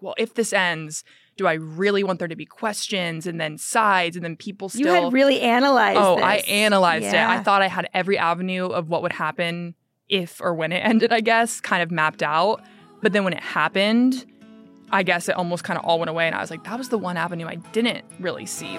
well, if this ends, do I really want there to be questions and then sides and then people still You had really analyzed. Oh, this. I analyzed it. I thought I had every avenue of what would happen if or when it ended, I guess, kind of mapped out. But then when it happened, I guess it almost kind of all went away. And I was like, that was the one avenue I didn't really see.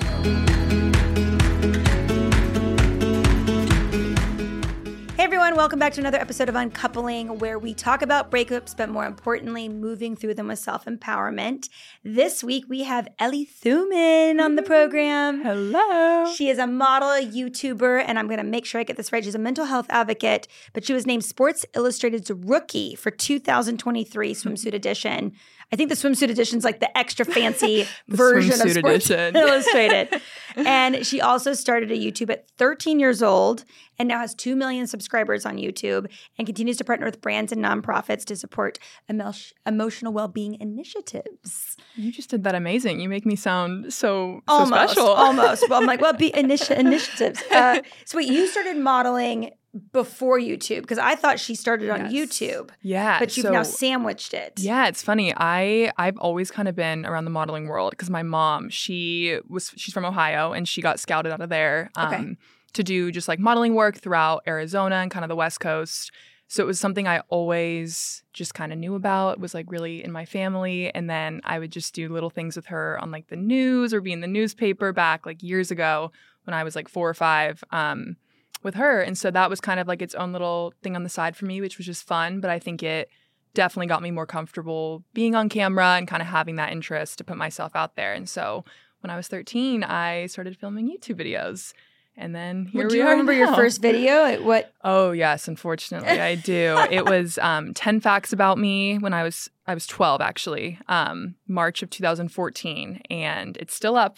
Everyone, welcome back to another episode of Uncoupling, where we talk about breakups, but more importantly, moving through them with self empowerment. This week we have Ellie Thumann on the program. Hello. She is a model, a YouTuber, and I'm going to make sure I get this right. She's a mental health advocate, but she was named Sports Illustrated's rookie for 2023 swimsuit edition. I think the swimsuit edition is like the extra fancy The version of Sports edition. Illustrated. and she also started a YouTube at 13 years old and now has 2 million subscribers on YouTube and continues to partner with brands and nonprofits to support emo- emotional well-being initiatives. You just did that amazing. You make me sound so, so almost, special. almost. Well, I'm like, well, be initi- initiatives. Uh, so wait, you started modeling before YouTube because I thought she started on Yes. YouTube, yeah. but you've so- now sandwiched it. Yeah, it's funny. I I've always kind of been around the modeling world because my mom, she was she's from Ohio and she got scouted out of there um, Okay. to do just like modeling work throughout Arizona and kind of the West Coast. So it was something I always just kind of knew about. It was like really in my family. And then I would just do little things with her on like the news or be in the newspaper back like years ago when I was like four or five. Um, with her. And so that was kind of like its own little thing on the side for me, which was just fun. But I think it definitely got me more comfortable being on camera and kind of having that interest to put myself out there. And so when I was 13, I started filming YouTube videos. And then here Do we you are remember your first video? It- What? Oh yes, unfortunately I do. it was um, ten facts about me when I was I was twelve actually, um, March of 2014, and it's still up.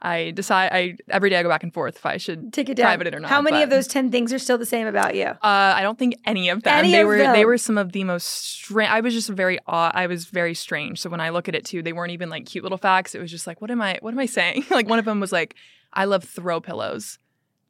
I decide I every day I go back and forth if I should Take it down. private it or not. How many but- of those 10 things are still the same about you? uh, I don't think any of them. Any they of were them. they were some of the most strange. I was just very aw- I was very strange. So when I look at it too, they weren't even like cute little facts. It was just like, what am I? What am I saying? like one of them was like, I love throw pillows.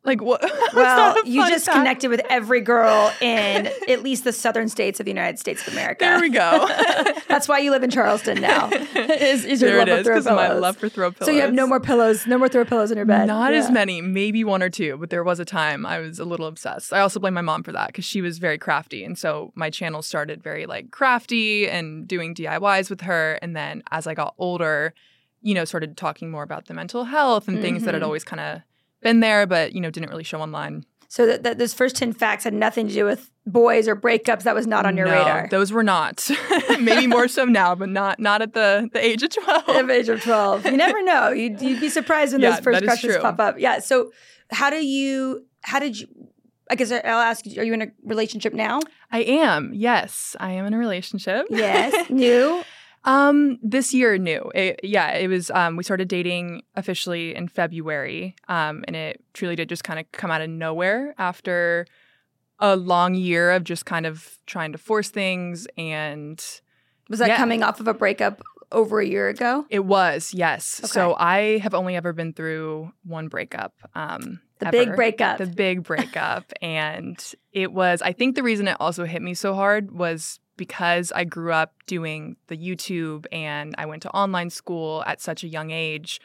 Like what? Well, you just fact. connected with every girl in at least the southern states of the United States of America. There we go. That's why you live in Charleston now. is, is your there love it is throw because of my love for throw pillows. So you have no more pillows, no more throw pillows in your bed. Not as many, maybe one or two, but there was a time I was a little obsessed. I also blame my mom for that because she was very crafty. And so my channel started very like crafty and doing DIYs with her. And then as I got older, you know, started talking more about the mental health and things that had Mhm. always kind of been there, but, you know, didn't really show online. So that, that those first ten facts had nothing to do with boys or breakups. That was not on your No, radar. Those were not. maybe more so now, but not not at the, the age of 12. At the age of twelve, you never know. You'd, you'd be surprised when Yeah, those first crushes true. pop up. Yeah. So how do you? How did you? I guess I'll ask you. Are you in a relationship now? I am. Yes, I am in a relationship. Yes. New. Um, this year new. It, yeah, it was. Um, we started dating officially in February. Um, and it truly did just kind of come out of nowhere after a long year of just kind of trying to force things. And Was that Yeah. coming off of a breakup over a year ago? it was yes. Okay. So I have only ever been through one breakup. Um, The big breakup. The big breakup. and it was, I think the reason it also hit me so hard was because I grew up doing the YouTube and I went to online school at such a young age.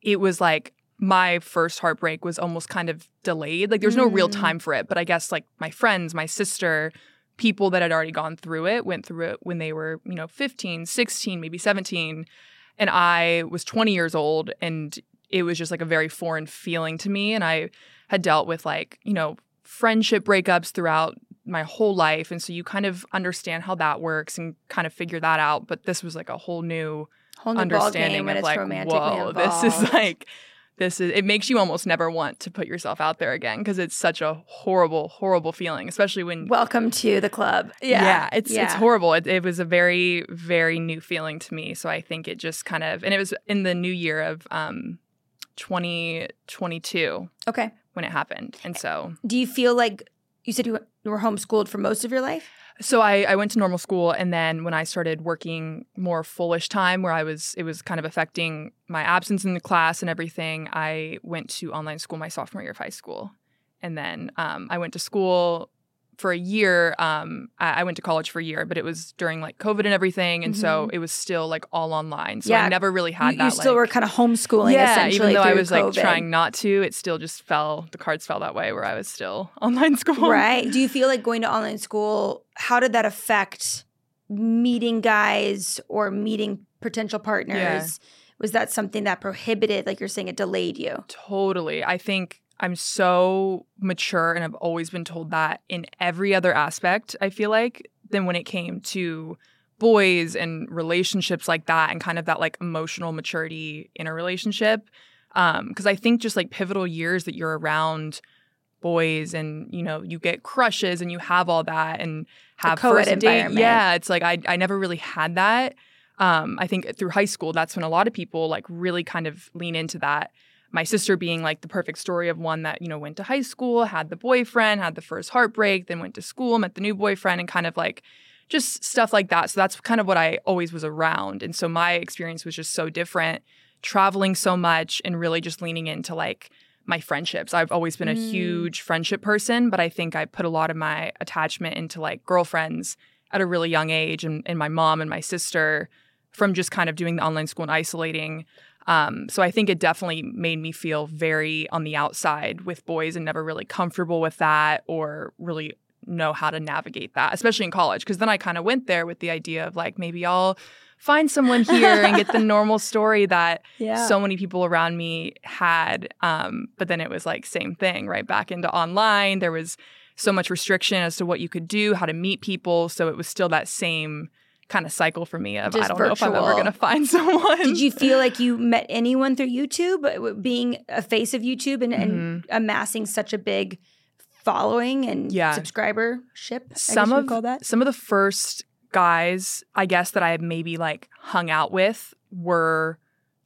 It was like my first heartbreak was almost kind of delayed. Like there's no real Mm. time for it. But I guess like my friends, my sister, people that had already gone through it went through it when they were, you know, 15, 16, maybe 17. And I was 20 years old and it was just like a very foreign feeling to me. And I had dealt with like, you know, friendship breakups throughout my whole life. And so you kind of understand how that works and kind of figure that out. But this was like a whole new Whole new understanding of it's like, whoa, this is like, this is, it makes you almost never want to put yourself out there again because it's such a horrible, horrible feeling, especially when Welcome to the club. Yeah. it's it's Yeah. horrible. It, it was a very very new feeling to me. So I think it just kind of and it was in the new year of um 2022 Okay. when it happened. And so Do you feel like you said you were- homeschooled for most of your life? so I, I went to normal school and then when I started working more fullish time where I was it was kind of affecting my absence in the class and everything, I went to online school my sophomore year of high school. And then um, I went to school for a year. Um, I, I went to college for a year, but it was during like COVID and everything, and so Mhm. it was still like all online. So Yeah. I never really had you, that. you still like, were kind of homeschooling yeah, even though I was like trying not to, it still just fell. The cards fell that way, where I was still online school. Right. Do you feel like going to online school, how did that affect meeting guys or meeting potential partners? Was that something that prohibited, like you're saying, it delayed you? Totally. I think I'm so mature and I've always been told that in every other aspect, I feel like, than when it came to boys and relationships like that and kind of that like emotional maturity in a relationship. Um, because I think just like pivotal years that you're around boys and you know you get crushes and you have all that and have first date environment. yeah it's like I, I never really had that um, i think through high school that's when a lot of people like really kind of lean into that my sister being like the perfect story of one that you know went to high school had the boyfriend had the first heartbreak then went to school met the new boyfriend and kind of like just stuff like that. So that's kind of what i always was around. And so my experience was just so different traveling so much and really just leaning into like my friendships. I've always been a Mm. huge friendship person but i think i put a lot of my attachment into like girlfriends at a really young age and, and my mom and my sister from just kind of doing the online school and isolating um, so I think it definitely made me feel very on the outside with boys and never really comfortable with that or really know how to navigate that, especially in college. Because then I kind of went there with the idea of like maybe I'll find someone here and get the normal story that Yeah. so many people around me had. Um, but then it was like same thing, right back into online. There was so much restriction as to what you could do, how to meet people. So it was still that same kind of cycle for me of Just I don't know if I'm ever going to find someone. Did you feel like you met anyone through YouTube, uh, being a face of YouTube and, and amassing such a big following and Mm-hmm. Yeah. subscribership? Some of call that. some of the first guys I guess that I maybe like hung out with were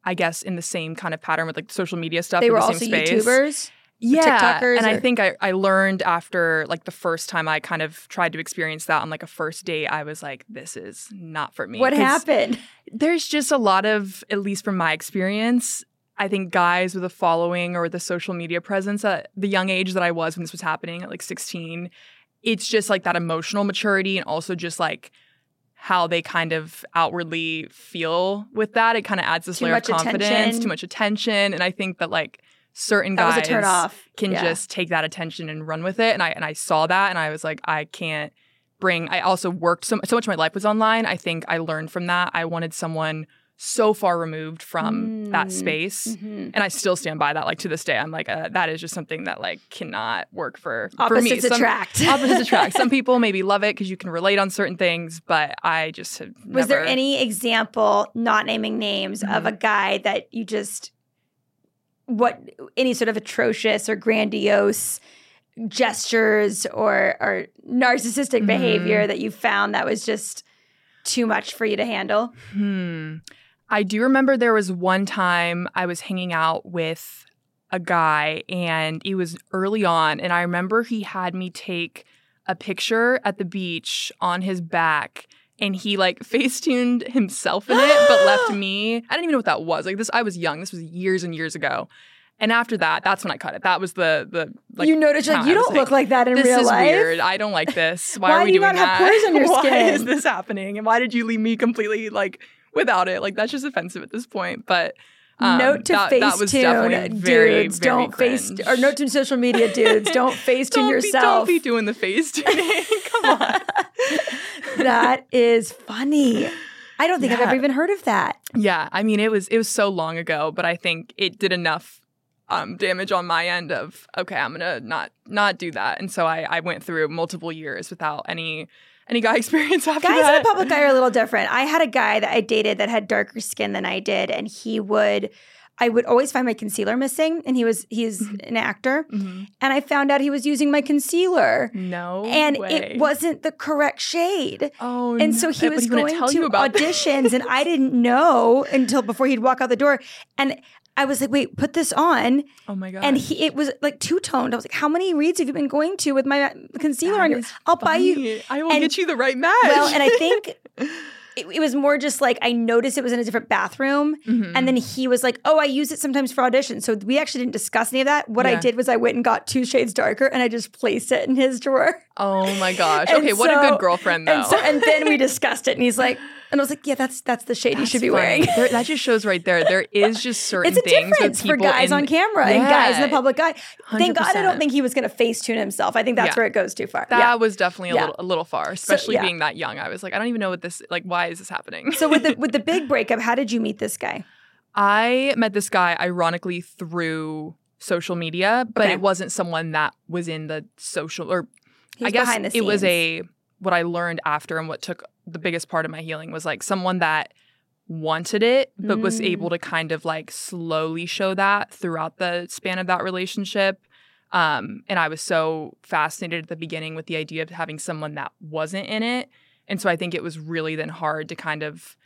I guess in the same kind of pattern with like social media stuff. They in were the also same space. YouTubers. Yeah, TikTokers and I think I, I learned after like the first time I kind of tried to experience that on like a first date, I was like, this is not for me. What happened? There's just a lot of, at least from my experience, I think guys with a following or the social media presence at the young age that I was when this was happening at like 16, it's just like that emotional maturity and also just like how they kind of outwardly feel with that. It kind of adds this Too layer of confidence, attention. too much attention. And I think that like certain That was guys a turn off. can Yeah. just take that attention and run with it. And I and I saw that and I was like, I can't bring I also worked so, so much of my life was online. I think I learned from that. I wanted someone so far removed from that Mm. space. Mhm. And I still stand by that. Like to this day, I'm like, uh, that is just something that like cannot work for for me. Opposites Some- attract. opposites attract. Some people maybe love it because you can relate on certain things, but I just have Was there any example, not naming names, of Mm-hmm. a guy that you just what any sort of atrocious or grandiose gestures or or narcissistic Mhm. behavior that you found that was just too much for you to handle? Hmm. I do remember there was one time I was hanging out with a guy and it was early on and I remember he had me take a picture at the beach on his back and he like facetuned himself in it but left me. I didn't even know what that was. Like this I was young. This was years and years ago. And after that, that's when I cut it. That was the the like you notice like you don't look like that in real life. this is weird. I don't like this. Why, Why are we do you doing not have that? pores on your why skin? is this happening? And why did you leave me completely like without it? Like that's just offensive at this point. But um, note to that, that was Facetune, definitely very, dudes. very don't face cringe. or note to social media dudes. Don't Facetune don't yourself. Be, don't be doing the face tuning. Come on. That is funny. I don't think I've ever even heard of that. Yeah, I mean it was it was so long ago, but I think it did enough um, damage on my end of okay, I'm gonna not not do that, and so I I went through multiple years without any any guy experience after Guys that. Guys in the public eye are a little different. I had a guy that I dated that had darker skin than I did, and he would. I would always find my concealer missing, and he was he's an actor, Mhm. and I found out he was using my concealer, No, and way. it wasn't the correct shade. Oh, And so he was going to you about that. auditions, and I didn't know until before he'd walk out the door. And I was like, "Wait, put this on." Oh my god! And he, it was like two toned. I was like, "How many reads have you been going to with my concealer That on your?" I'll buy you. I will and- get you the right match. Well, and I think it, it was more just like I noticed it was in a different bathroom, Mhm. and then he was like, "Oh, I use it sometimes for auditions." So we actually didn't discuss any of that. What I did was I went and got two shades darker, and I just placed it in his drawer. oh my gosh. Okay, what a good girlfriend though. And so, and then we discussed it, and he's like, and I was like, "Yeah, that's that's the shade you should be wearing." There- that just shows right there. There is just certain It's a things difference for guys in- on camera and guys in the public eye. Thank God I don't think he was going to Facetune himself. I think that's Yeah. where it goes too far. That yeah. was definitely a Yeah. little a little far, especially yeah. being that young. I was like, I don't even know what this like. Why is this happening? So with the with the big breakup, how did you meet this guy? I met this guy ironically through social media, but Okay. it wasn't someone that was in the social or He was I guess behind the it was a what I learned after and what took the biggest part of my healing was like someone that wanted it but was Mm. able to kind of like slowly show that throughout the span of that relationship. Um, and I was so fascinated at the beginning with the idea of having someone that wasn't in it. And so I think it was really then hard to kind of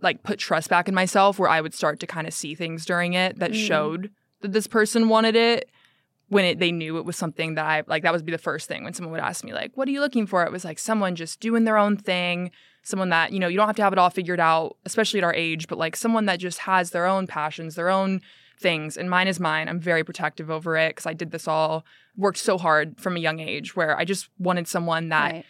like put trust back in myself where I would start to kind of see things during it that Mm. showed that this person wanted it when it, they knew it was something that I like that would be the first thing when someone would ask me like what are you looking for it was like someone just doing their own thing someone that you know you don't have to have it all figured out especially at our age but like someone that just has their own passions their own things and mine is mine i'm very protective over it because i did this all worked so hard from a young age where i just wanted someone that Right.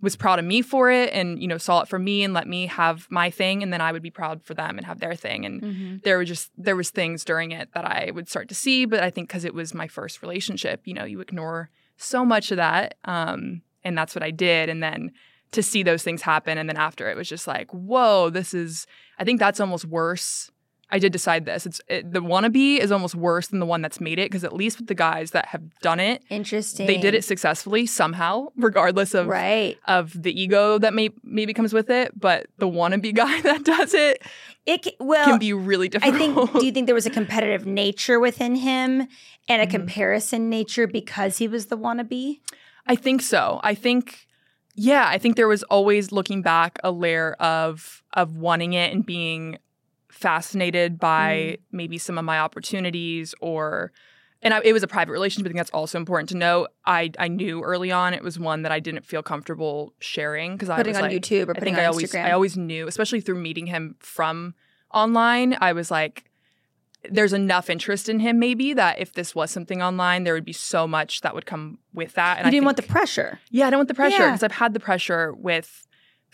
Was proud of me for it and you know saw it for me and let me have my thing and then i would be proud for them and have their thing and Mhm. there were just there was things during it that i would start to see but i think because it was my first relationship you know you ignore so much of that um, and that's what i did and then to see those things happen and then after it was just like whoa this is i think that's almost worse i did decide this it's it, the wannabe is almost worse than the one that's made it because at least with the guys that have done it Interesting. they did it successfully somehow regardless of right. of the ego that may maybe comes with it, but the wannabe guy that does it It ca- well, can be really difficult. I think. Do you think there was a competitive nature within him and a Mhm. comparison nature because he was the wannabe? I think so. I think yeah, I think there was always looking back a layer of of wanting it and being fascinated by mm. maybe some of my opportunities or and I, it was a private relationship. I think that's also important to know. I I knew early on it was one that I didn't feel comfortable sharing because I Putting was on like, YouTube or I putting think on I always Instagram. I always knew, especially through meeting him from online, I was like there's enough interest in him maybe that if this was something online there would be so much that would come with that and you I didn't think, want the pressure. yeah i don't want the pressure Yeah. because i've had the pressure with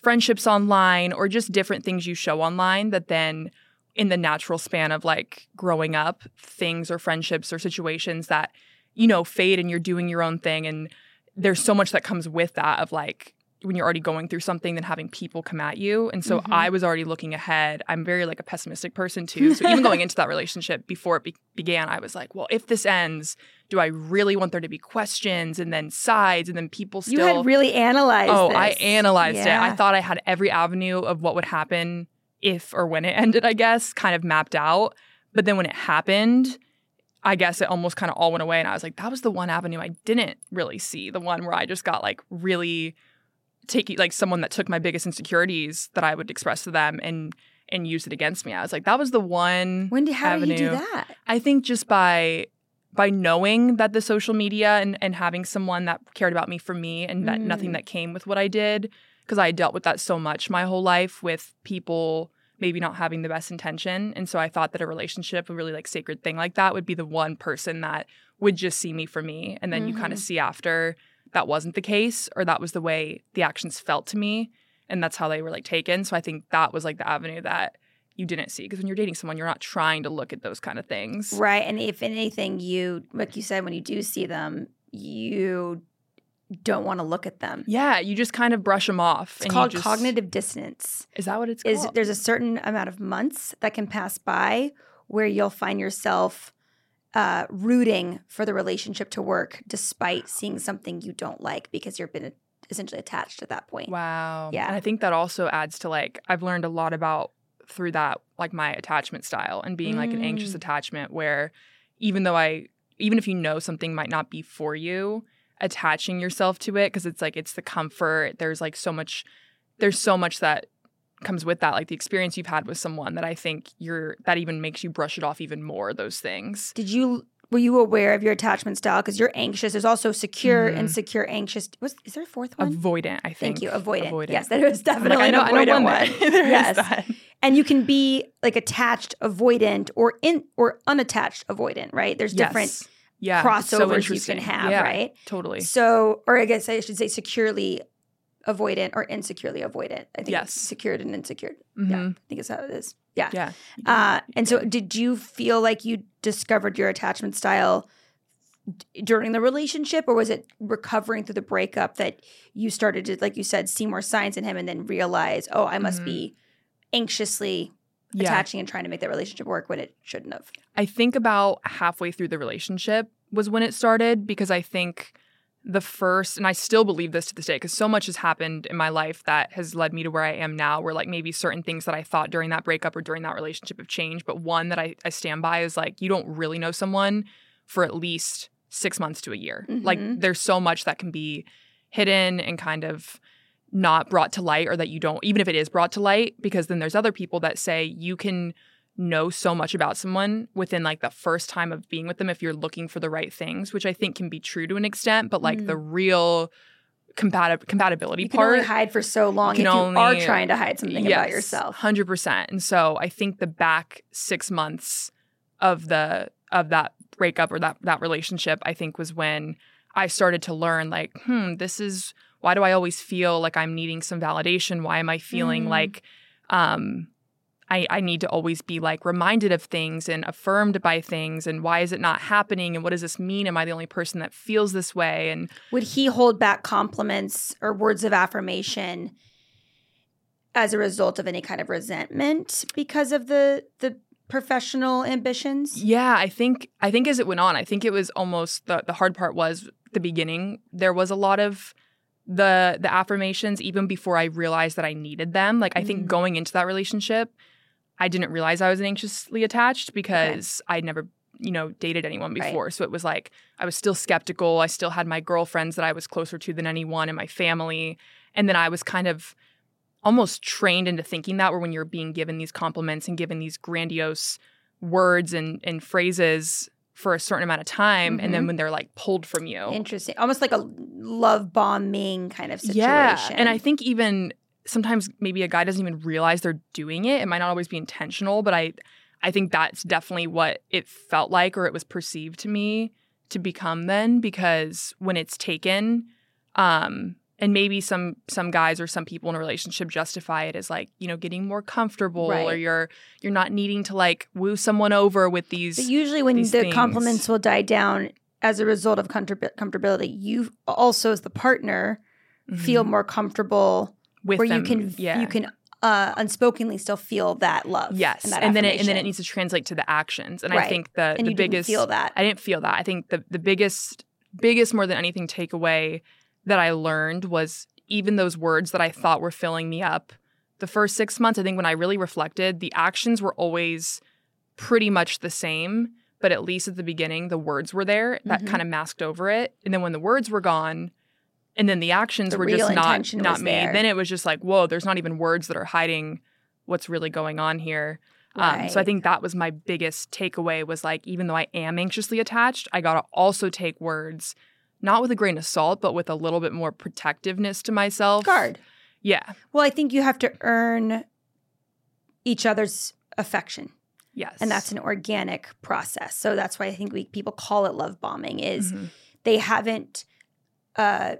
friendships online or just different things you show online that then in the natural span of like growing up things or friendships or situations that you know fade and you're doing your own thing and there's so much that comes with that of like when you're already going through something then having people come at you and so Mhm. i was already looking ahead i'm very like a pessimistic person too so even going into that relationship before it be- began i was like well if this ends do i really want there to be questions and then sides and then people still you had really analyzed. oh i this. analyzed it i thought i had every avenue of what would happen if or when it ended i guess kind of mapped out but then when it happened I guess it almost kind of all went away. And I was like, that was the one avenue I didn't really see. The one where I just got like really taking like someone that took my biggest insecurities that I would express to them and and used it against me. I was like, that was the one When did how did you do that? I think just by by knowing that the social media and, and having someone that cared about me for me and that nothing Mm. that came with what I did, because I dealt with that so much my whole life with people maybe not having the best intention. And so I thought that a relationship, a really like sacred thing like that, would be the one person that would just see me for me. And then you kind of mm-hmm. see after that wasn't the case or that was the way the actions felt to me. And that's how they were like taken. So I think that was like the avenue that you didn't see. Because when you're dating someone, you're not trying to look at those kind of things. Right. And if anything, you like you said, when you do see them, you don't want to look at them. Yeah, you just kind of brush them off. It's and you called just- cognitive dissonance. Is that what it's called? Is there's a certain amount of months that can pass by where you'll find yourself uh, rooting for the relationship to work despite seeing something you don't like because you've been essentially attached at that point. Wow. Yeah. And I think that also adds to like I've learned a lot about through that like my attachment style and being like an anxious Mm. attachment where even though I even if you know something might not be for you, attaching yourself to it because it's like it's the comfort. There's like so much there's so much that comes with that like the experience you've had with someone that I think you're that even makes you brush it off even more those things. Did you were you aware of your attachment style? Because you're anxious. There's also secure, Mhm. insecure, anxious. Was is there a fourth one? Avoidant, I think. Thank you. Avoidant. Avoidant. Yes, is I'm definitely like, I know, an I know avoidant one. one. there. Yes. that. And you can be like attached avoidant or in or unattached avoidant, right? There's different Yes. Yeah, it's so crossovers you can have, Yeah, right? Totally. So, or I guess I should say securely avoidant or insecurely avoidant. I think Yes. secured and insecure. Yeah, Mhm. I think it's how it is. Yeah. Yeah. Uh, and so, did you feel like you discovered your attachment style d- during the relationship, or was it recovering through the breakup that you started to, like you said, see more signs in him and then realize, oh, I must Mhm. be anxiously yeah. attaching and trying to make that relationship work when it shouldn't have? I think about halfway through the relationship was when it started because I think the first, and I still believe this to this day, because so much has happened in my life that has led me to where I am now, where like maybe certain things that I thought during that breakup or during that relationship have changed. But one that I, I stand by is like, you don't really know someone for at least six months to a year. Like, Mhm. there's so much that can be hidden and kind of not brought to light, or that you don't, even if it is brought to light, because then there's other people that say you can know so much about someone within like the first time of being with them if you're looking for the right things, which I think can be true to an extent, but like the real compatib- compatibility Mm. You can part only hide for so long You if you are trying to hide something about yourself. Hundred percent. And so I think the back six months of the of that breakup or that that relationship, I think was when I started to learn like, hmm, this is why do I always feel like I'm needing some validation? Why am I feeling Mm. like um I, I need to always be like reminded of things and affirmed by things and why is it not happening and what does this mean? Am I the only person that feels this way? And Would he hold back compliments or words of affirmation as a result of any kind of resentment because of the the professional ambitions? Yeah, I think I think as it went on, I think it was almost the the hard part was the beginning. There was a lot of the the affirmations even before I realized that I needed them. Like I think Mhm. going into that relationship, I didn't realize I was anxiously attached because I'd never you know dated anyone Right. before. So it was like I was still skeptical. I still had my girlfriends that I was closer to than anyone in my family, and then I was kind of almost trained into thinking that where when you're being given these compliments and given these grandiose words and, and phrases for a certain amount of time and Mm-hmm. then when they're like pulled from you Interesting. Almost like a love bombing kind of situation. yeah and i think even sometimes maybe a guy doesn't even realize they're doing it it might not always be intentional but i i think that's definitely what it felt like or it was perceived to me to become then because when it's taken um and maybe some some guys or some people in a relationship justify it as like you know getting more comfortable or you're you're not needing to like woo someone over with these But usually when the things. compliments will die down as a result of comfort- comfortability, you also as the partner feel Mhm. more comfortable with where them. you can yeah you can uh, unspokenly still feel that love. yes and, and then it and then it needs to translate to the actions and i think the and the you biggest didn't feel that. I didn't feel that. I think the the biggest biggest more than anything takeaway that I learned was even those words that I thought were filling me up. The first 6 months I think when I really reflected, the actions were always pretty much the same, but at least at the beginning the words were there that Mhm. kind of masked over it. And then when the words were gone and then the actions The were just not not made, there. then it was just like, whoa, there's not even words that are hiding what's really going on here. Um, so I think that was my biggest takeaway was like, even though I am anxiously attached, I got to also take words, not with a grain of salt, but with a little bit more protectiveness to myself. guard. Yeah. Well, I think you have to earn each other's affection, Yes. and that's an organic process. So that's why I think we people call it love bombing. Is Mhm. they haven't, uh,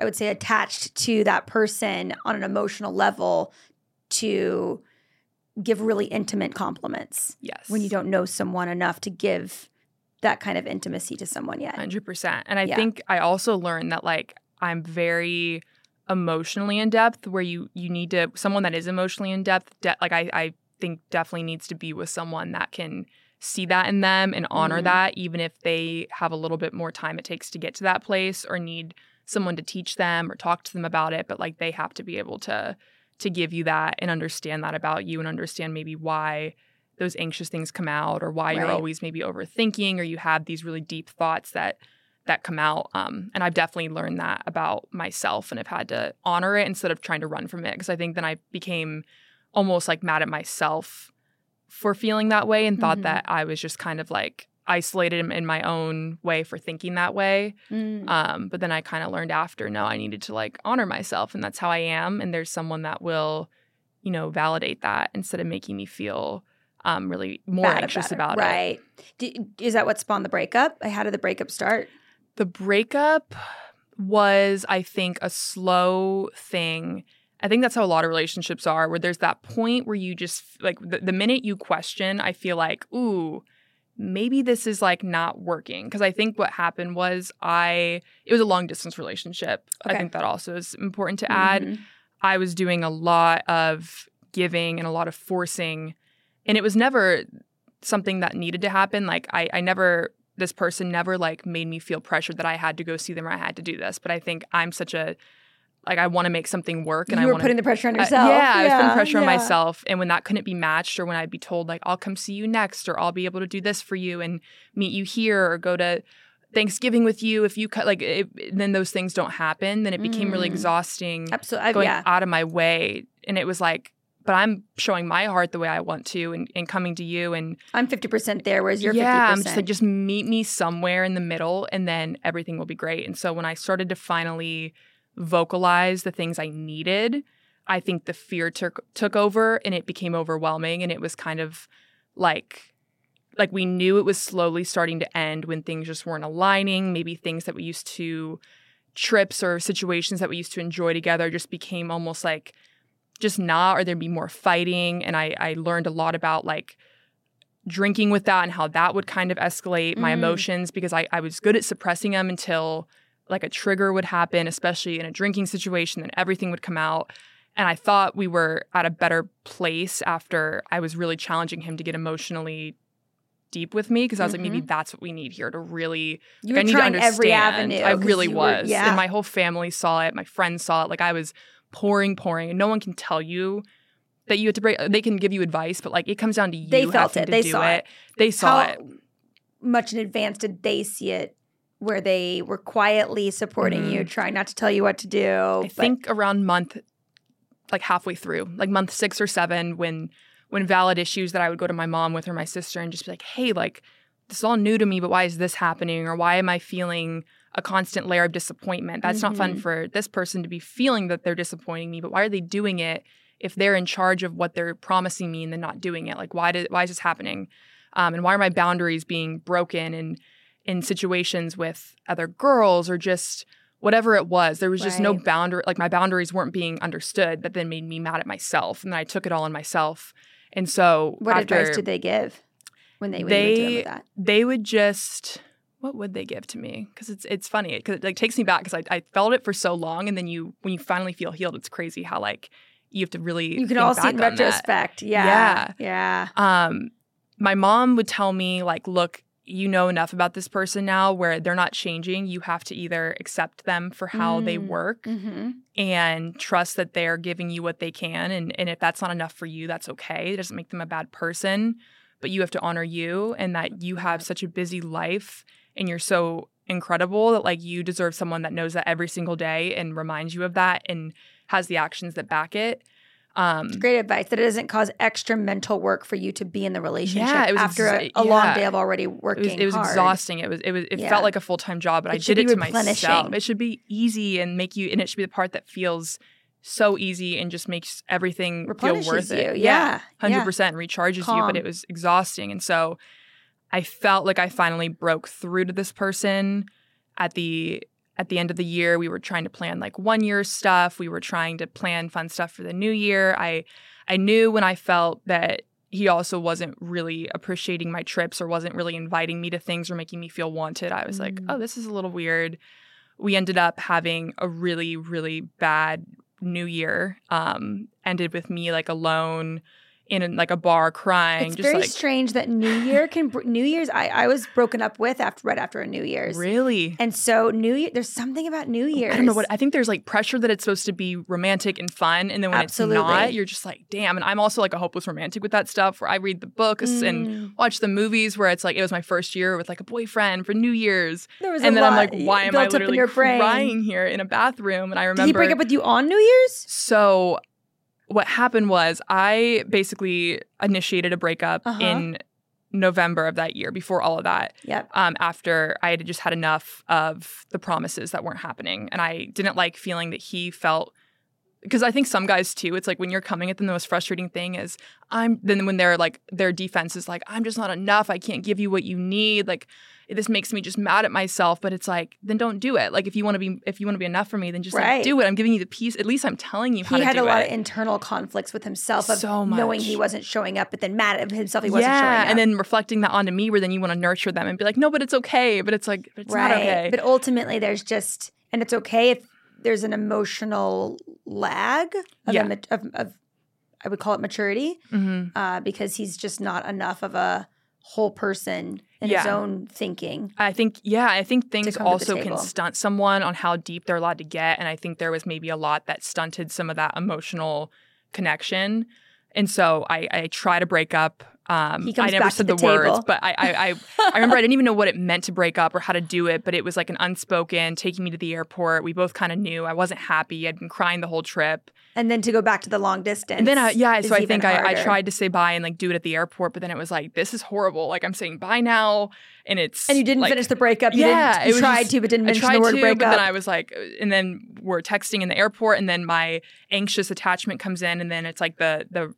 I would say, attached to that person on an emotional level to give really intimate compliments yes. when you don't know someone enough to give that kind of intimacy to someone yet. 100%. And I Yeah. think I also learned that like I'm very emotionally in depth where you you need to someone that is emotionally in depth de- like I I think definitely needs to be with someone that can see that in them and honor Mhm. that even if they have a little bit more time it takes to get to that place or need someone to teach them or talk to them about it but like they have to be able to to give you that and understand that about you and understand maybe why those anxious things come out or why you're always maybe overthinking or you have these really deep thoughts that that come out um, and i've definitely learned that about myself and have had to honor it instead of trying to run from it because i think then i became almost like mad at myself for feeling that way and thought Mhm. that i was just kind of like isolated in, in my own way for thinking that way. Mm. Um, but then I kind of learned after, no, I needed to like honor myself, and that's how I am. And there's someone that will, you know, validate that instead of making me feel um, really more Bad anxious about, about, it. it. Right. Is that what spawned the breakup? How did the breakup start? The breakup was, I think, a slow thing. I think that's how a lot of relationships are, where there's that point where you just like the, the minute you question, I feel like, ooh, maybe this is like not working. Because I think what happened was I, it was a long distance relationship. Okay. I think that also is important to add. Mhm. I was doing a lot of giving and a lot of forcing. And it was never something that needed to happen. Like I, I never this person never like made me feel pressured that I had to go see them or I had to do this. But I think I'm such a like I want to make something work and you I were want putting the pressure on uh, yourself. yeah, I was putting pressure on myself. And when that couldn't be matched, or when I'd be told, like, I'll come see you next, or I'll be able to do this for you and meet you here, or go to Thanksgiving with you, if you cut, like, it, then those things don't happen, then it became really Mm. exhausting Absolutely. going yeah. out of my way. And it was like, but I'm showing my heart the way I want to and, and coming to you. And I'm 50% there, whereas you're yeah, 50%. I'm just like, just meet me somewhere in the middle and then everything will be great. And so when I started to finally vocalize the things I needed, I think the fear took took over and it became overwhelming and it was kind of like like we knew it was slowly starting to end when things just weren't aligning, maybe things that we used to trips or situations that we used to enjoy together just became almost like just not or there'd be more fighting and I I learned a lot about like drinking with that and how that would kind of escalate my Mm. emotions because I, I was good at suppressing them until like a trigger would happen, especially in a drinking situation, then everything would come out. And I thought we were at a better place after I was really challenging him to get emotionally deep with me because I was like, maybe that's what we need here to really you like, I need trying to every avenue. I really you were- was. yeah. And my whole family saw it. My friends saw it. Like I was pouring, pouring. And no one can tell you that you have to break. They can give you advice, but like it comes down to you They felt it. to They saw it. They saw How it. much in advance did they see it where they were quietly supporting you, trying not to tell you what to do? Mm-hmm. I but- think around month, like halfway through, like month six or seven, when when valid issues that I would go to my mom with or my sister and just be like, hey, like this is all new to me, but why is this happening? Or why am I feeling a constant layer of disappointment? That's not fun Mhm. for this person to be feeling that they're disappointing me, but why are they doing it if they're in charge of what they're promising me and then not doing it? Like why did why is this happening? Um, and why are my boundaries being broken and in situations with other girls or just whatever it was. There was just no boundary, like my boundaries weren't being understood. That then made me mad at myself, and then I took it all on myself. And so what after advice did they give when they when you went to them They- they would just what would they give to me because it's it's funny because it like takes me back because I, I felt it for so long and then you when you finally feel healed it's crazy how like you have to really You can all see in on that. retrospect. Yeah. Yeah. um my mom would tell me like look you know enough about this person now where they're not changing you have to either accept them for how they Mm. work Mm-hmm. and trust that they're giving you what they can and and if that's not enough for you that's okay it doesn't make them a bad person but you have to honor you and that you have such a busy life and you're so incredible that like you deserve someone that knows that every single day and reminds you of that and has the actions that back it um Great advice that it doesn't cause extra mental work for you to be in the relationship Yeah, it was after a, exa- a long yeah. day of already it working. was, it was hard. exhausting. It was it was it Yeah. felt like a full time job, but It I did it to myself. It should be easy and make you, and it should be the part that feels so easy and just makes everything feel worth you. it. Yeah. hundred yeah. percent recharges you, but it was exhausting, and so I felt like I finally broke through to this person at the at the end of the year. We were trying to plan like one year stuff. We were trying to plan fun stuff for the new year. I I knew when I felt that he also wasn't really appreciating my trips or wasn't really inviting me to things or making me feel wanted. I was like, Mm. oh, this is a little weird. We ended up having a really, really bad new year. Um, ended with me like alone in like a bar crying. It's very like strange that New Year can br- New Year's. I, I was broken up with after right after a New Year's, really. and so New Year. There's something about New Year's. I don't know what I think there's like pressure that it's supposed to be romantic and fun and then when Absolutely. it's not you're just like damn and I'm also like a hopeless romantic with that stuff where I read the books and Mm. watch the movies where it's like it was my first year with like a boyfriend for New Year's there was and a then I'm like why am I built up in literally your brain. crying here in a bathroom and I remember Did he break up with you on New Year's? so what happened was I basically initiated a breakup Uh-huh. in November of that year, before all of that, Yep. um, after I had just had enough of the promises that weren't happening. And I didn't like feeling that he felt because I think some guys too, it's like when you're coming at them, the most frustrating thing is I'm then when they're like their defense is like, I'm just not enough. I can't give you what you need. Like this makes me just mad at myself. But it's like, then don't do it. Like if you want to be if you want to be enough for me, then just Right. like do it. I'm giving you the peace At least I'm telling you how He had a lot it. of internal conflicts with himself of So knowing he wasn't showing up, but then mad at himself he wasn't showing up. and then reflecting that onto me, where then you want to nurture them and be like, no, but it's okay. But it's like, it's right. not okay. But ultimately, there's just, and it's okay if there's an emotional lag of, Yeah. a, of, of I would call it maturity, hmm uh, because he's just not enough of a whole person his Yeah. own thinking. I think, yeah, I think things come to the also can stunt someone on how deep they're allowed to get. And I think there was maybe a lot that stunted some of that emotional connection. And so I, I try to break up. Um, He comes I never back to said the the, words, but I, I, I, I remember I didn't even know what it meant to break up or how to do it. But it was like an unspoken taking me to the airport. We both kind of knew I wasn't happy. I'd been crying the whole trip. And then to go back to the long distance. And then, I, yeah, so I think I, I tried to say bye and like do it at the airport, but then it was like, this is horrible. Like I'm saying bye now, and it's And you didn't like, finish the breakup. You yeah, you tried just- to, but didn't I mention tried the word to, breakup. but then I was like, and then we're texting in the airport, and then my anxious attachment comes in, and then it's like the the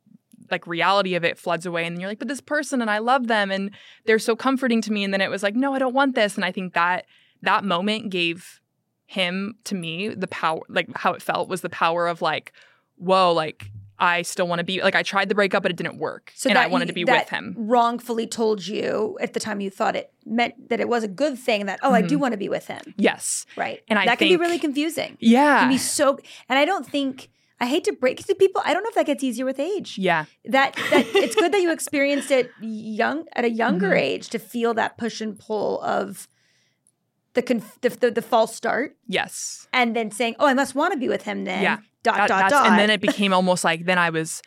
like reality of it floods away, and then you're like, but this person, and I love them, and they're so comforting to me, and then it was like, no, I don't want this, and I think that that moment gave him to me the power, like how it felt was the power of like, whoa, like. I still want to be like I tried the breakup, but it didn't work, So and I wanted to be that with him. wrongfully told you at the time you thought it meant that it was a good thing that oh I do want to be with him Yes, right Mm-hmm. And I that can be really confusing Yeah, it can be so and I don't think I hate to break to people I don't know if that gets easier with age yeah, that that it's good that you experienced it young at a younger Mhm. age to feel that push and pull of the conf- the, the, the false start yes. and then saying oh I must want to be with him then Yeah. dot That- dot dot And then it became almost like then I was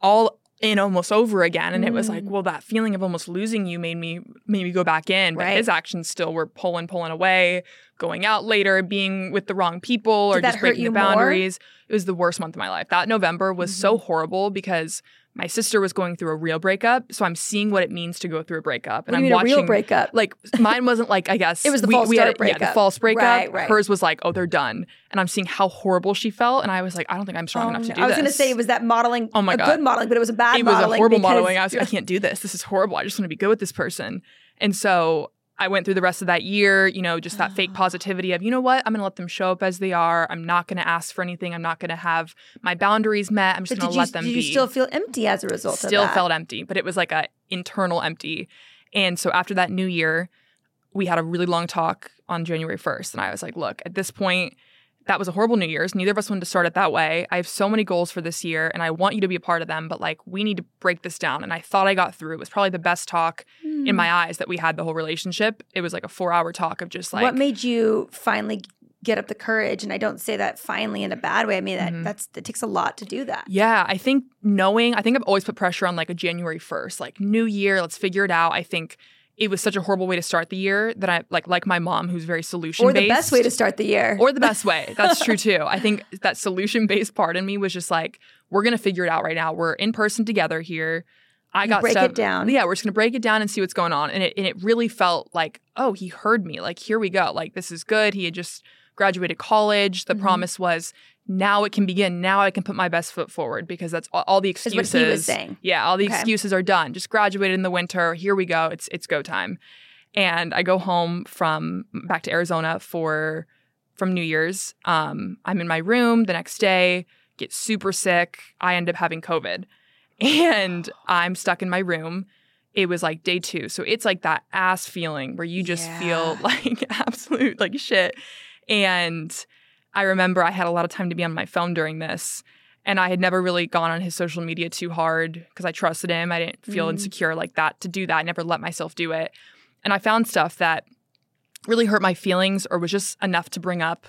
all in almost over again, and it was like, Mm. well, that feeling of almost losing you made me made me go back in, but Right. his actions still were pulling, pulling away, going out later, being with the wrong people, or just breaking the more? boundaries. It was the worst month of my life. That November was Mm-hmm. so horrible because my sister was going through a real breakup, so I'm seeing what it means to go through a breakup, what and I'm mean a watching real breakup like mine wasn't like I guess It was the we, false we had start it- yeah, the breakup. false breakup. Right, right. Hers was like, oh, they're done, and I'm seeing how horrible she felt, and I was like, I don't think I'm strong Oh, enough to do I was going to say, it was that modeling Oh my a God. good modeling, but it was a bad it was a horrible because- modeling. I was like, I can't do this. This is horrible. I just want to be good with this person. And so I went through the rest of that year, you know, just that fake ah. positivity of, you know what, I'm going to let them show up as they are. I'm not going to ask for anything. I'm not going to have my boundaries met. I'm just going to let them did be. you still feel empty as a result still of that? felt empty, but it was like a internal empty. And so after that new year, we had a really long talk on January 1st. And I was like, look, at this point, that was a horrible New Year's. Neither of us wanted to start it that way. I have so many goals for this year and I want you to be a part of them, but like we need to break this down. And I thought I got through. It was probably the best talk Hmm. in my eyes that we had the whole relationship. It was like a four hour talk of just like, what made you finally get up the courage? And I don't say that finally in a bad way. I mean that Mhm. that's it takes a lot to do that. Yeah, I think knowing, I think I've always put pressure on like a January 1st, like new year, let's figure it out. I think it was such a horrible way to start the year that I like like my mom who's very solution based. Or the best way to start the year. or the best way. That's true too. I think that solution based part in me was just like, we're gonna figure it out right now. We're in person together here. I got break stuff- it down. Yeah, we're just gonna break it down and see what's going on. And it and it really felt like, oh, he heard me. Like here we go. Like this is good. He had just graduated college. The Mhm. promise was now it can begin. Now I can put my best foot forward because that's all, all the is excuses. what he was saying. Yeah, all the Okay. excuses are done. Just graduated in the winter. Here we go. It's it's go time. And I go home from back to Arizona for from New Year's. Um, I'm in my room the next day, get super sick. I end up having COVID. And I'm stuck in my room. It was like day two. So it's like that ass feeling where you just feel like absolute like shit. And I remember I had a lot of time to be on my phone during this. And I had never really gone on his social media too hard because I trusted him. I didn't feel Mm. insecure like that to do that. I never let myself do it. And I found stuff that really hurt my feelings or was just enough to bring up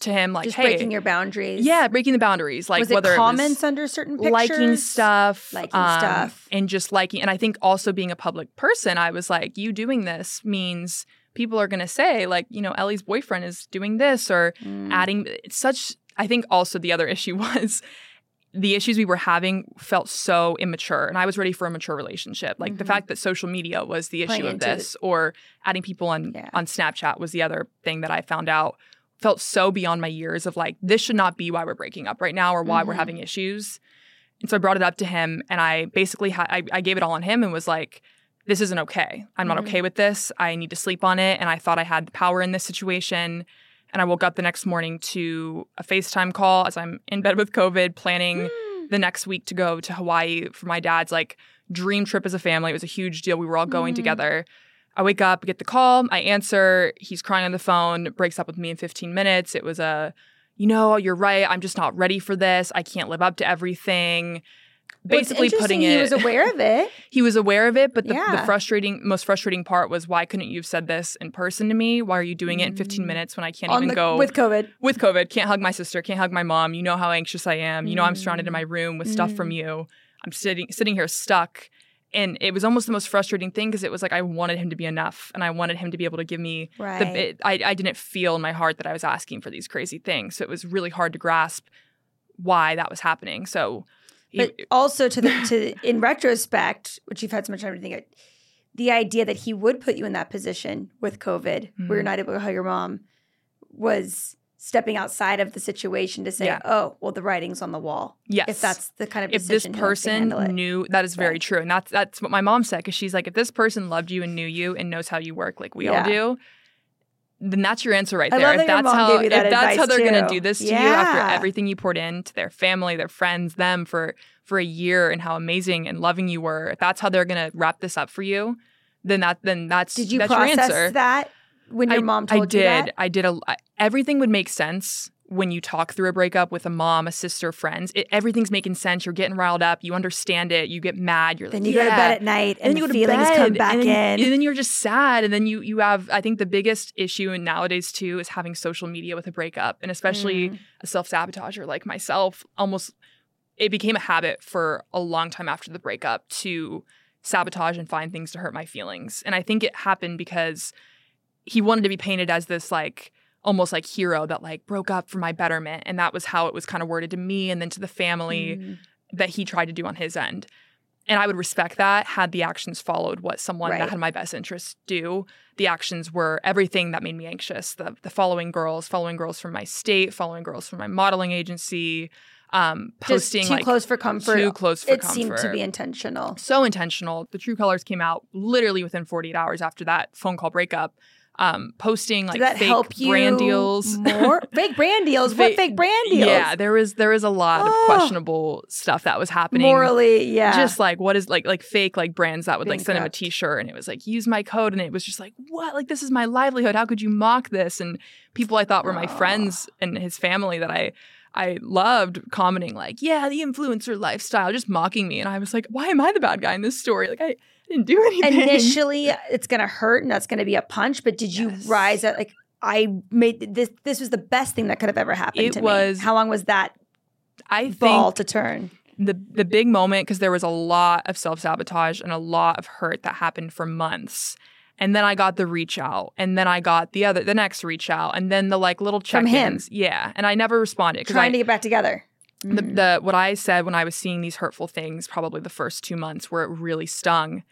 to him like, Just hey, breaking your boundaries. yeah, breaking the boundaries. Like was whether comments under certain pictures? liking stuff, Liking um, stuff. and just liking. And I think also being a public person, I was like, you doing this means people are going to say like, you know, Ellie's boyfriend is doing this or Mm. adding such. I think also the other issue was the issues we were having felt so immature and I was ready for a mature relationship. Like the Mhm. fact that social media was the Playing issue of into this or adding people on Yeah. on Snapchat was the other thing that I found out felt so beyond my years of like this should not be why we're breaking up right now or why we're Mhm. having issues. And so I brought it up to him and I basically had I, I gave it all on him and was like this isn't okay. I'm not Mhm. okay with this. I need to sleep on it and I thought I had the power in this situation. And I woke up the next morning to a FaceTime call as I'm in bed with COVID, planning the next week to go to Hawaii for my dad's like dream trip as a family. It was a huge deal. We were all going Mhm. together. I wake up, get the call, I answer. He's crying on the phone, breaks up with me in 15 minutes. It was a, you know, you're right. I'm just not ready for this. I can't live up to everything. Basically, putting it. He was aware of it. he was aware of it, but the, the frustrating, most frustrating part was why couldn't you have said this in person to me? Why are you doing it in 15 Mm. minutes when I can't on even the, go with COVID. with COVID, can't hug my sister, can't hug my mom. You know how anxious I am. You know I'm surrounded in Mm. my room with stuff from Mm. you. I'm sitting sitting here stuck. And it was almost the most frustrating thing because it was like I wanted him to be enough and I wanted him to be able to give me Right. the it, I, I didn't feel in my heart that I was asking for these crazy things. So it was really hard to grasp why that was happening. So he, but also to the to in retrospect, which you've had so much time to think of, the idea that he would put you in that position with COVID, where you're Mhm. not able to hug your mom, was stepping outside of the situation to say, Yeah. "Oh, well, the writing's on the wall." yes. If that's the kind of if this person knew that is very Right. true and that's that's what my mom said because she's like if this person loved you and knew you and knows how you work like we Yeah. all do then that's your answer right I there. if that your that's how you if that's how they're gonna do this to you after everything you poured into their family their friends them for for a year and how amazing and loving you were if that's how they're gonna wrap this up for you then that then that's Did you that's your process answer. that when your I, mom I told did. you that? i did a I- everything would make sense when you talk through a breakup with a mom a sister friends it, everything's making sense. You're getting riled up. You understand it. You get mad. You're Then like you go to bed at night and, and then you the go to feelings bed, come back and then, in. and then you're just sad. And then you you have i think the biggest issue in nowadays too is having social media with a breakup. And especially Mm. a self-sabotager like myself almost it became a habit for a long time after the breakup to sabotage and find things to hurt my feelings. And i think it happened because he wanted to be painted as this like almost like hero that like broke up for my betterment and that was how it was kind of worded to me and then to the family Mm. that he tried to do on his end. And I would respect that had the actions followed what someone Right. that had my best interests do. The actions were everything that made me anxious. The, the following girls, following girls from my state, following girls from my modeling agency, um, Just posting too like close for comfort. too close for it comfort. It seemed to be intentional. so intentional. The true colors came out literally within 48 hours after that phone call breakup. Um, posting like fake help you brand deals. more? fake brand deals. what Fake- brand deals? Yeah, there was there was a lot Oh. of questionable stuff that was happening. morally, yeah. just like what is like like fake like brands that would like Being send him a t-shirt and it was like use my code and it was just like what like this is my livelihood how could you mock this and people i thought were my Aw. friends and his family that i i loved commenting like yeah the influencer lifestyle just mocking me and i was like why am i the bad guy in this story like i didn't do anything initially it's gonna hurt and that's gonna be a punch. But did you Yes. rise at like I made this? This was the best thing that could have ever happened It to was- me. How long was that i think ball to turn? the the big moment because there was a lot of self sabotage and a lot of hurt that happened for months. And then I got the reach out, and then I got the other, the next reach out, and then the like little check-ins. him? Yeah, and I never responded because Trying I to get back together. The, Mm. the what I said when I was seeing these hurtful things, probably the first two months where it really stung.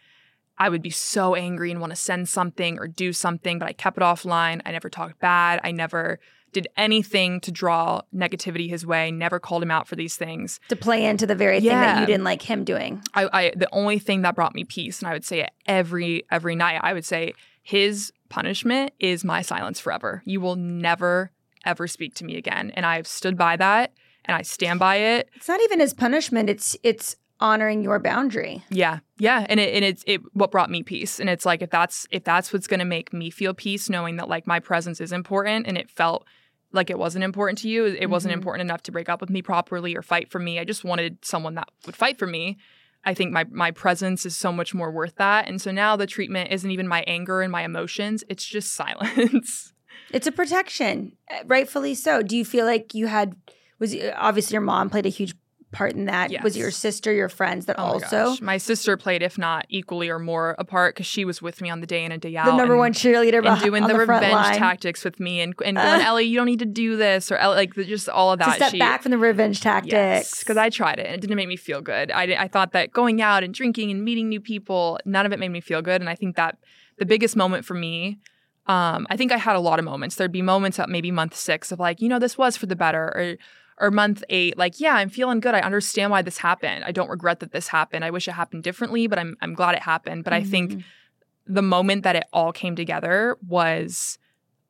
I would be so angry and want to send something or do something, but I kept it offline. I never talked bad. I never did anything to draw negativity his way. Never called him out for these things. to play into the very thing that you didn't like him doing. I, I the only thing that brought me peace, and I would say it every every night. I would say his punishment is my silence forever. You will never ever speak to me again, and I've stood by that, and I stand by it. It's not even as punishment. It's it's honoring your boundary. Yeah, yeah, and it and it's it what brought me peace, and it's like if that's if that's what's gonna make me feel peace, knowing that like my presence is important, and it felt like it wasn't important to you, it wasn't Mhm. important enough to break up with me properly or fight for me. I just wanted someone that would fight for me. I think my my presence is so much more worth that, and so now the treatment isn't even my anger and my emotions; it's just silence. It's a protection, uh, rightfully so. Do you feel like you had was obviously your mom played a huge part in that? Was your sister, your friends that Oh my also gosh. my sister played, if not equally or more, a part because she was with me on the day in and day out. the number and- one cheerleader and doing the, the, revenge tactics with me and and Uh. Ellie, you don't need to do this or Ellie, like just all of that to step she, back from the revenge tactics. because I tried it and it didn't make me feel good. I, I thought that going out and drinking and meeting new people, none of it made me feel good. And I think that the biggest moment for me, um, I think I had a lot of moments. There'd be moments at maybe month six of like, you know, this was for the better, or or month eight, like, yeah, I'm feeling good. I understand why this happened. I don't regret that this happened. I wish it happened differently, but I'm I'm glad it happened. But I think Mhm. the moment that it all came together was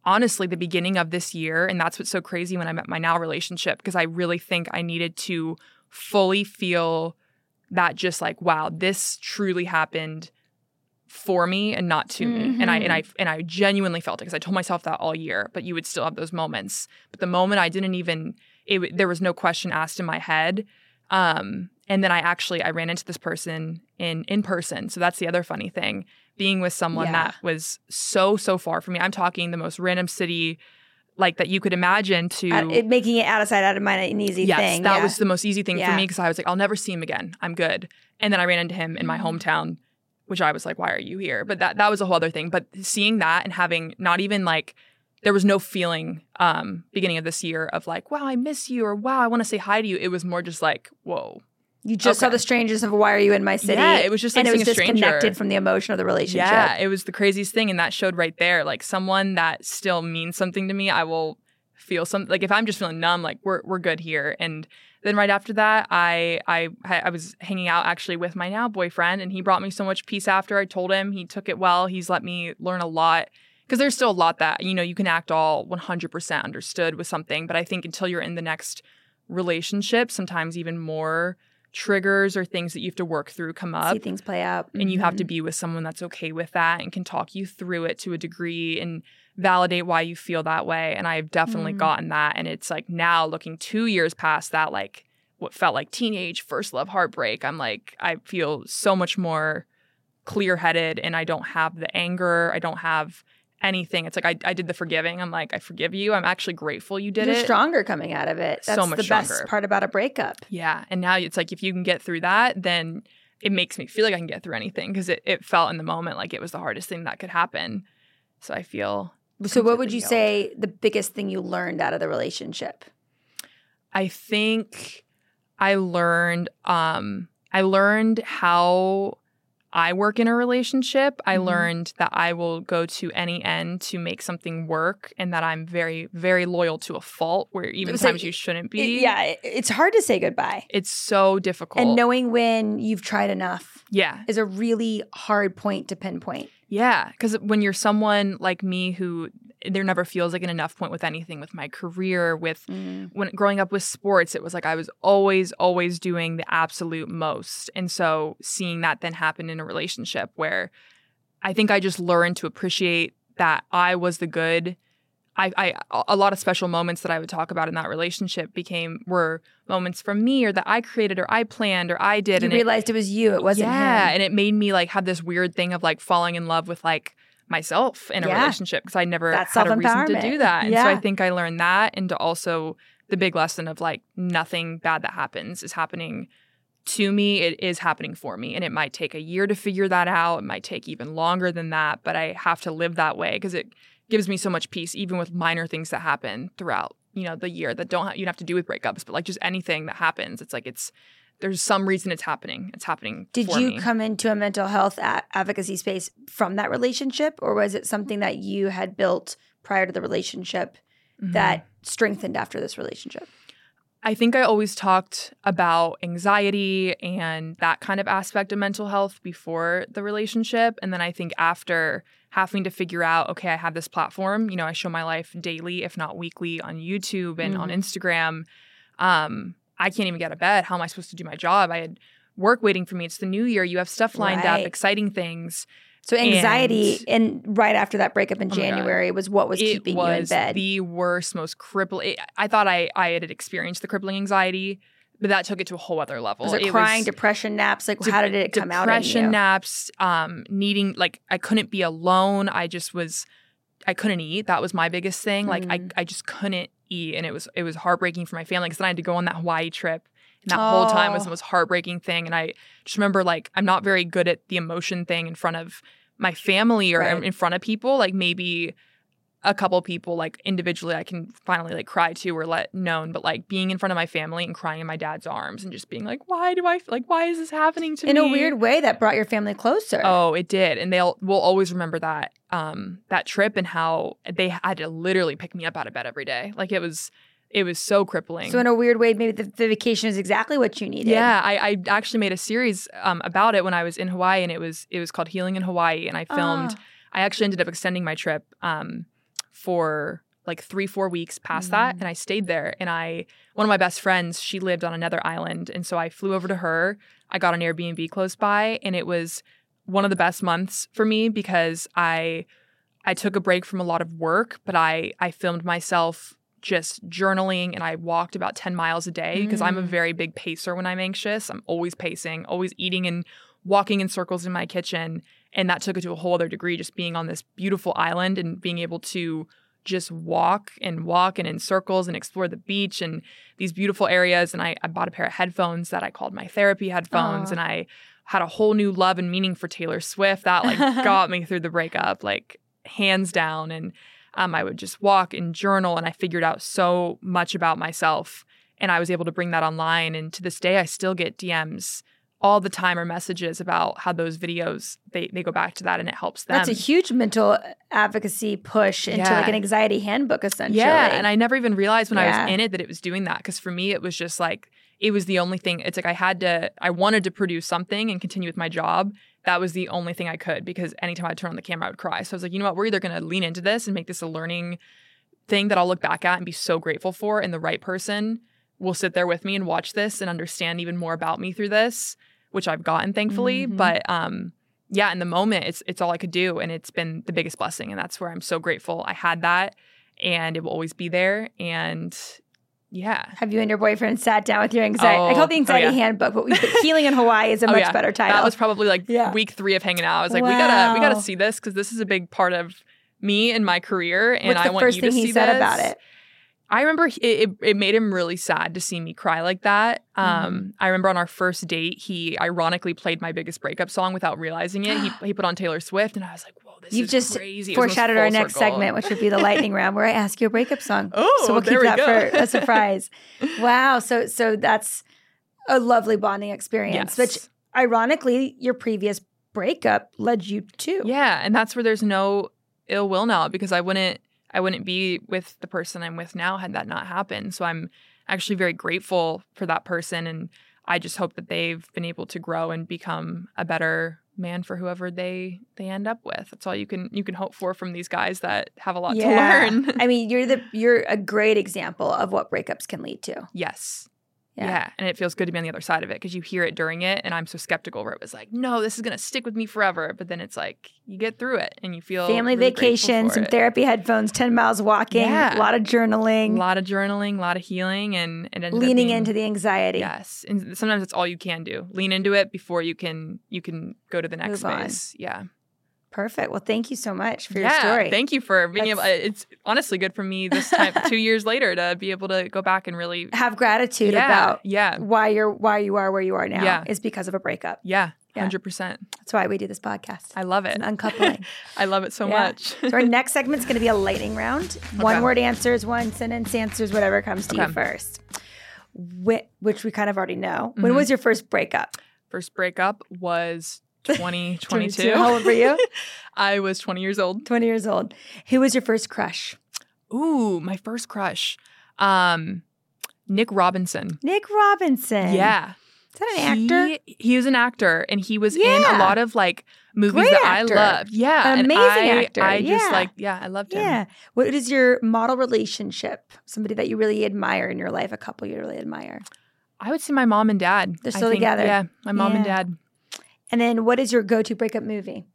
honestly the beginning of this year and that's what's so crazy when i met my now relationship because i really think i needed to fully feel that just like wow this truly happened for me and not to me and i and i and i genuinely felt it because i told myself that all year but you would still have those moments but the moment i didn't even it, there was no question asked in my head um and then i actually i ran into this person in in person so that's the other funny thing being with someone Yeah. that was so so far from me i'm talking the most random city like that you could imagine to Out- it, making it out of sight, out of mind, an easy yes thing. that yeah. was the most easy thing for me because i was like i'll never see him again i'm good and then i ran into him in my Mhm. hometown which i was like why are you here but that that was a whole other thing but seeing that and having not even like there was no feeling um beginning of this year of like wow i miss you or wow i want to say hi to you it was more just like whoa You just saw the strangers of why are you in my city? Yeah, it was just like and it was seeing a stranger. disconnected from the emotion of the relationship. Yeah, it was the craziest thing, and that showed right there. Like someone that still means something to me, I will feel some. Like if I'm just feeling numb, like we're we're good here. And then right after that, I I I was hanging out actually with my now boyfriend, and he brought me so much peace. After I told him, he took it well. He's let me learn a lot because there's still a lot that you know you can act all 100% understood with something, but I think until you're in the next relationship, sometimes even more triggers or things that you have to work through come up See things play out. and you have to Mhm. be with someone that's okay with that and can talk you through it to a degree and validate why you feel that way and i've definitely Mm. gotten that and it's like now looking two years past that like what felt like teenage first love heartbreak i'm like i feel so much more clear-headed and i don't have the anger i don't have anything it's like i, I did the forgiving i'm like i forgive you i'm actually grateful you did You're it stronger coming out of it. So That's much the best part about a breakup. Yeah. And now it's like if you can get through that, then it makes me feel like I can get through anything because it, it felt in the moment like it was the hardest thing that could happen. So I feel, So, what would you healed. say the biggest thing you learned out of the relationship? I think I learned, um, I learned how I work in a relationship. I Mhm. learned that I will go to any end to make something work and that I'm very, very loyal to a fault where even like- times you shouldn't It- be. yeah, it's hard to say goodbye. It's so difficult. And knowing when you've tried enough yeah. is a really hard point to pinpoint. Yeah, because when you're someone like me who there never feels like an enough point with anything, with my career, with mm. when growing up with sports, it was like I was always, always doing the absolute most. And so seeing that then happen in a relationship where I think I just learned to appreciate that I was the good. I, I a lot of special moments that I would talk about in that relationship became were moments from me or that I created or I planned or I did. You and it- realized it, was you. It wasn't yeah, him. and it made me like have this weird thing of like falling in love with like myself in a Yeah. relationship because I never That's had a reason to do that. And so I think I learned that and to also the big lesson of like nothing bad that happens is happening to me. It is happening for me. And it might take a year to figure that out. It might take even longer than that, but I have to live that way because it gives me so much peace, even with minor things that happen throughout, you know, the year that don't ha- you don't have to do with breakups, but like just anything that happens. It's like it's there's some reason it's happening. It's happening. Did you me. come into a mental health a- advocacy space from that relationship, or was it something that you had built prior to the relationship Mhm. that strengthened after this relationship? I think I always talked about anxiety and that kind of aspect of mental health before the relationship. And then I think after having to figure out, okay, I have this platform, you know, I show my life daily, if not weekly, on YouTube and on Mhm. Instagram. Um, I can't even get out of bed. How am I supposed to do my job? I had work waiting for me. It's the new year. You have stuff lined Right. up, exciting things. So anxiety, and, right after that breakup in Oh. January, was what was it keeping was you in bed. the worst, most crippling. I thought I I had experienced the crippling anxiety, but that took it to a whole other level. was it, It crying, was depression, naps? Like, de- how did it come out? Depression naps, um, needing like I couldn't be alone. I just was, I couldn't eat. That was my biggest thing. Like I Mm. I just couldn't eat, and it was it was heartbreaking for my family because then I had to go on that Hawaii trip. And that whole time was Oh. the most heartbreaking thing. And I just remember like I'm not very good at the emotion thing in front of my family or Right. in front of people. Like maybe a couple people like individually I can finally like cry to or let known, but like being in front of my family and crying in my dad's arms and just being like, why do I like why is this happening to In me? In a weird way, that brought your family closer. Oh, it did, and they'll will always remember that um that trip and how they had to literally pick me up out of bed every day. Like it was it was so crippling. So in a weird way, maybe the, the vacation is exactly what you needed. yeah, I, I actually made a series um, about it when I was in Hawaii, and it was it was called Healing in Hawaii, and I filmed. Ah. I actually ended up extending my trip um, for like three four weeks past that, Mm. and I stayed there. And I one of my best friends, she lived on another island, and so I flew over to her. I got an Airbnb close by, and it was one of the best months for me because I I took a break from a lot of work, but I I filmed myself just journaling and I walked about 10 miles a day because I'm a Mm. very big pacer when I'm anxious. I'm always pacing, always eating and walking in circles in my kitchen. And that took it to a whole other degree, just being on this beautiful island and being able to just walk and walk and in circles and explore the beach and these beautiful areas. And I, I bought a pair of headphones that I called my therapy headphones. Aw. And I had a whole new love and meaning for Taylor Swift that like got me through the breakup, like hands down. And um, I would just walk and journal, and I figured out so much about myself. And I was able to bring that online. And to this day, I still get DMs all the time or messages about how those videos they they go back to that and it helps them. That's a huge mental advocacy push into Yeah. like an anxiety handbook, essentially. Yeah, and I never even realized when I was in it that it was doing that because for me it was just like it was the only thing. It's like I had to, I wanted to produce something and continue with my job. That was the only thing I could because anytime I turn on the camera, I would cry. So I was like, you know what, we're either going to lean into this and make this a learning thing that I'll look back at and be so grateful for, and the right person will sit there with me and watch this and understand even more about me through this, which I've gotten thankfully. Mhm. But um, yeah, in the moment, it's it's all I could do, and it's been the biggest blessing, and that's where I'm so grateful I had that, and it will always be there. And yeah, Have you and your boyfriend sat down with your anxiety? I Oh, call it the oh, anxiety yeah. handbook, but we, healing in Hawaii is a Oh, much yeah. better title. that was probably like Yeah. week three of hanging out. I was like, we gotta we gotta see this because this is a big part of me and my career, and What's I the want first you thing to he see said this. about it? I remember it, it, it made him really sad to see me cry like that. Mm-hmm. Um, I remember on our first date, he ironically played my biggest breakup song without realizing it. He, he put on Taylor Swift, and I was like, "Whoa, this You've is just crazy." Foreshadowed our next circle. segment, which would be the lightning round, where I ask you a breakup song. Oh, so we'll keep we that go. for a surprise. wow. So so that's a lovely bonding experience, yes. which ironically, your previous breakup led you to. Yeah, and that's where there's no ill will now because I wouldn't I wouldn't be with the person I'm with now had that not happened. So I'm actually very grateful for that person and I just hope that they've been able to grow and become a better man for whoever they they end up with. That's all you can you can hope for from these guys that have a lot to learn. I mean, you're the you're a great example of what breakups can lead to. yes. Yeah. Yeah. And it feels good to be on the other side of it because you hear it during it. And I'm so skeptical where it was like, no, this is going to stick with me forever. But then it's like, you get through it and you feel Family really vacation, some it. therapy headphones, 10 miles walking, Yeah. a lot of journaling. a lot of journaling, a lot of healing, and up leaning being- into the anxiety. yes. And sometimes it's all you can do. Lean into it before you can you can go to the next Move on. phase. Yeah, Perfect. Well, thank you so much for yeah. your story. Thank you for being able. That's- It's honestly good for me this time, two years later, to be able to go back and really Have gratitude yeah, about yeah, why you're why you are where you are now Yeah. is because of a breakup. yeah, Yeah. hundred percent. That's why we do this podcast. I love It's it. an uncoupling. I love it so Yeah. much. so our next segment is going to be a lightning round. One Okay. word answers, one sentence answers, whatever comes to you first. Whi- which we kind of already know. When Mhm. was your first breakup? First breakup was 2022. How old were you? I was 20 years old. 20 years old. Who was your first crush? Ooh, my first crush. Um, Nick Robinson. Nick Robinson. Yeah. Is that an actor? He, he was an actor and he was in a lot of like movies Great that actor. I loved. Yeah. An amazing I, actor. I just Yeah. like, yeah, I loved him. Yeah. What is your model relationship? Somebody that you really admire in your life, a couple you really admire. I would say my mom and dad. They're still together. Yeah. My mom and dad. And then what is your go to breakup movie?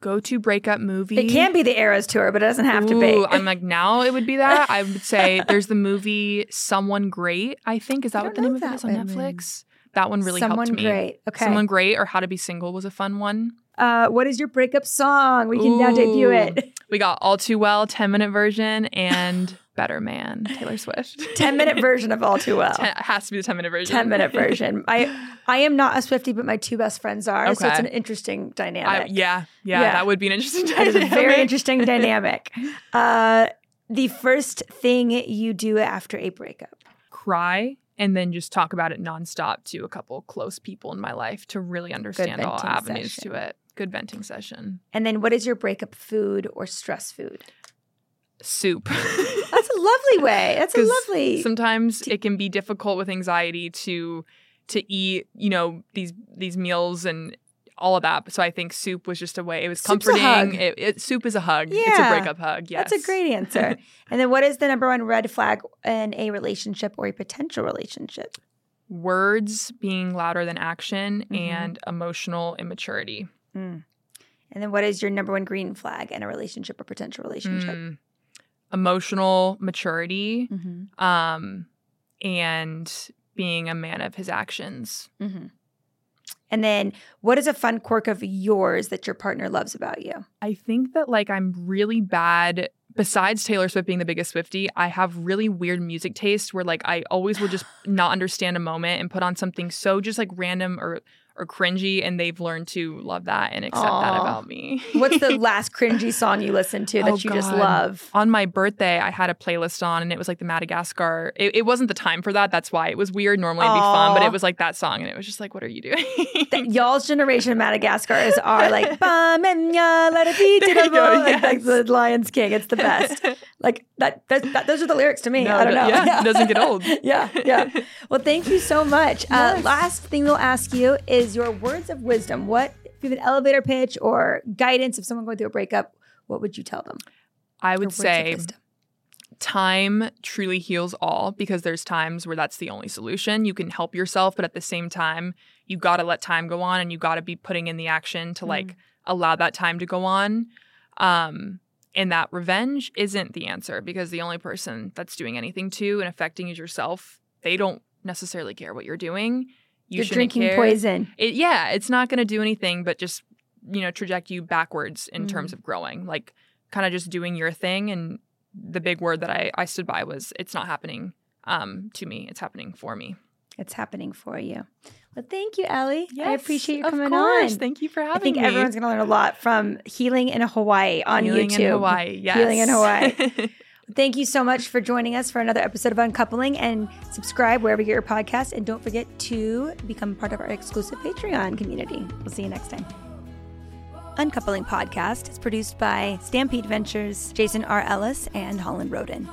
Go to breakup movie. It can be the Eras Tour, but it doesn't have to be. I'm like now it would be that. I would say there's the movie Someone Great. I think is that what the name of it that is on. Netflix. That one really Someone helped me. great. Okay. Someone Great or How to Be Single was a fun one. uh, what is your breakup song? We can now debut it. We got All Too Well 10 minute version and better man, Taylor Swift. 10 minute version of All Too Well. Ten, it has to be the 10 minute version. 10 minute version. I I am not a Swifty, but my two best friends are. So it's an interesting dynamic. I, yeah, yeah, Yeah. that would be an interesting That is a dynamic. very interesting dynamic. Uh, the first thing you do after a breakup. Cry and then just talk about it nonstop to a couple close people in my life to really understand all avenues session. to it. Good venting session. And then what is your breakup food or stress food? Soup. Lovely way. That's a lovely. Sometimes it can be difficult with anxiety to to eat, you know, these these meals and all of that. So I think soup was just a way. It was Soup's comforting. It, it, soup is a hug. Yeah. It's a breakup hug. Yes. That's a great answer. and then what is the number one red flag in a relationship or a potential relationship? Words being louder than action Mhm. and emotional immaturity. Mm. And then what is your number one green flag in a relationship or potential relationship? Mm. Emotional maturity Mm-hmm. um, and being a man of his actions. Mm-hmm. And then what is a fun quirk of yours that your partner loves about you? I think that like I'm really bad. Besides Taylor Swift being the biggest Swifty, I have really weird music taste where like I always will just not understand a moment and put on something so just like random or or cringy, and they've learned to love that and accept that about me. What's the last cringy song you listened to that Oh, you just love? on my birthday, I had a playlist on, and it was like the Madagascar. It, it wasn't the time for that. That's why it was weird. Normally it'd be fun, but it was like that song, and it was just like, what are you doing? That y'all's generation of Madagascars are like "Bum and ya, let it be to go, like, like yes. the Lion's King. It's the best. Like that, that, that. Those are the lyrics to me. No, I don't know. yeah, it doesn't get old. yeah, yeah. Well, thank you so much. Uh, Yes. last thing we'll ask you is your words of wisdom. What if you have an elevator pitch or guidance of someone going through a breakup? What would you tell them? I would say time truly heals all because there's times where that's the only solution. You can help yourself, but at the same time, you got to let time go on and you got to be putting in the action to like allow that time to go on. Um, and that revenge isn't the answer because the only person that's doing anything to and affecting is yourself. They don't necessarily care what you're doing. You You're drinking care. poison. It, yeah, it's not going to do anything but just, you know, traject you backwards in Mm. terms of growing. Like, kind of just doing your thing. And the big word that I, I stood by was, it's not happening um, to me, it's happening for me. It's happening for you. Well, thank you, Ellie. Yes, I appreciate you of coming course. on. Thank you for having me. I think me. everyone's going to learn a lot from healing in Hawaii on Healing YouTube. in Hawaii. Yes. Healing in Hawaii. Thank you so much for joining us for another episode of Uncoupling and subscribe wherever you get your podcast. And don't forget to become part of our exclusive Patreon community. We'll see you next time. Uncoupling Podcast is produced by Stampede Ventures, Jason R. Ellis, and Holland Roden.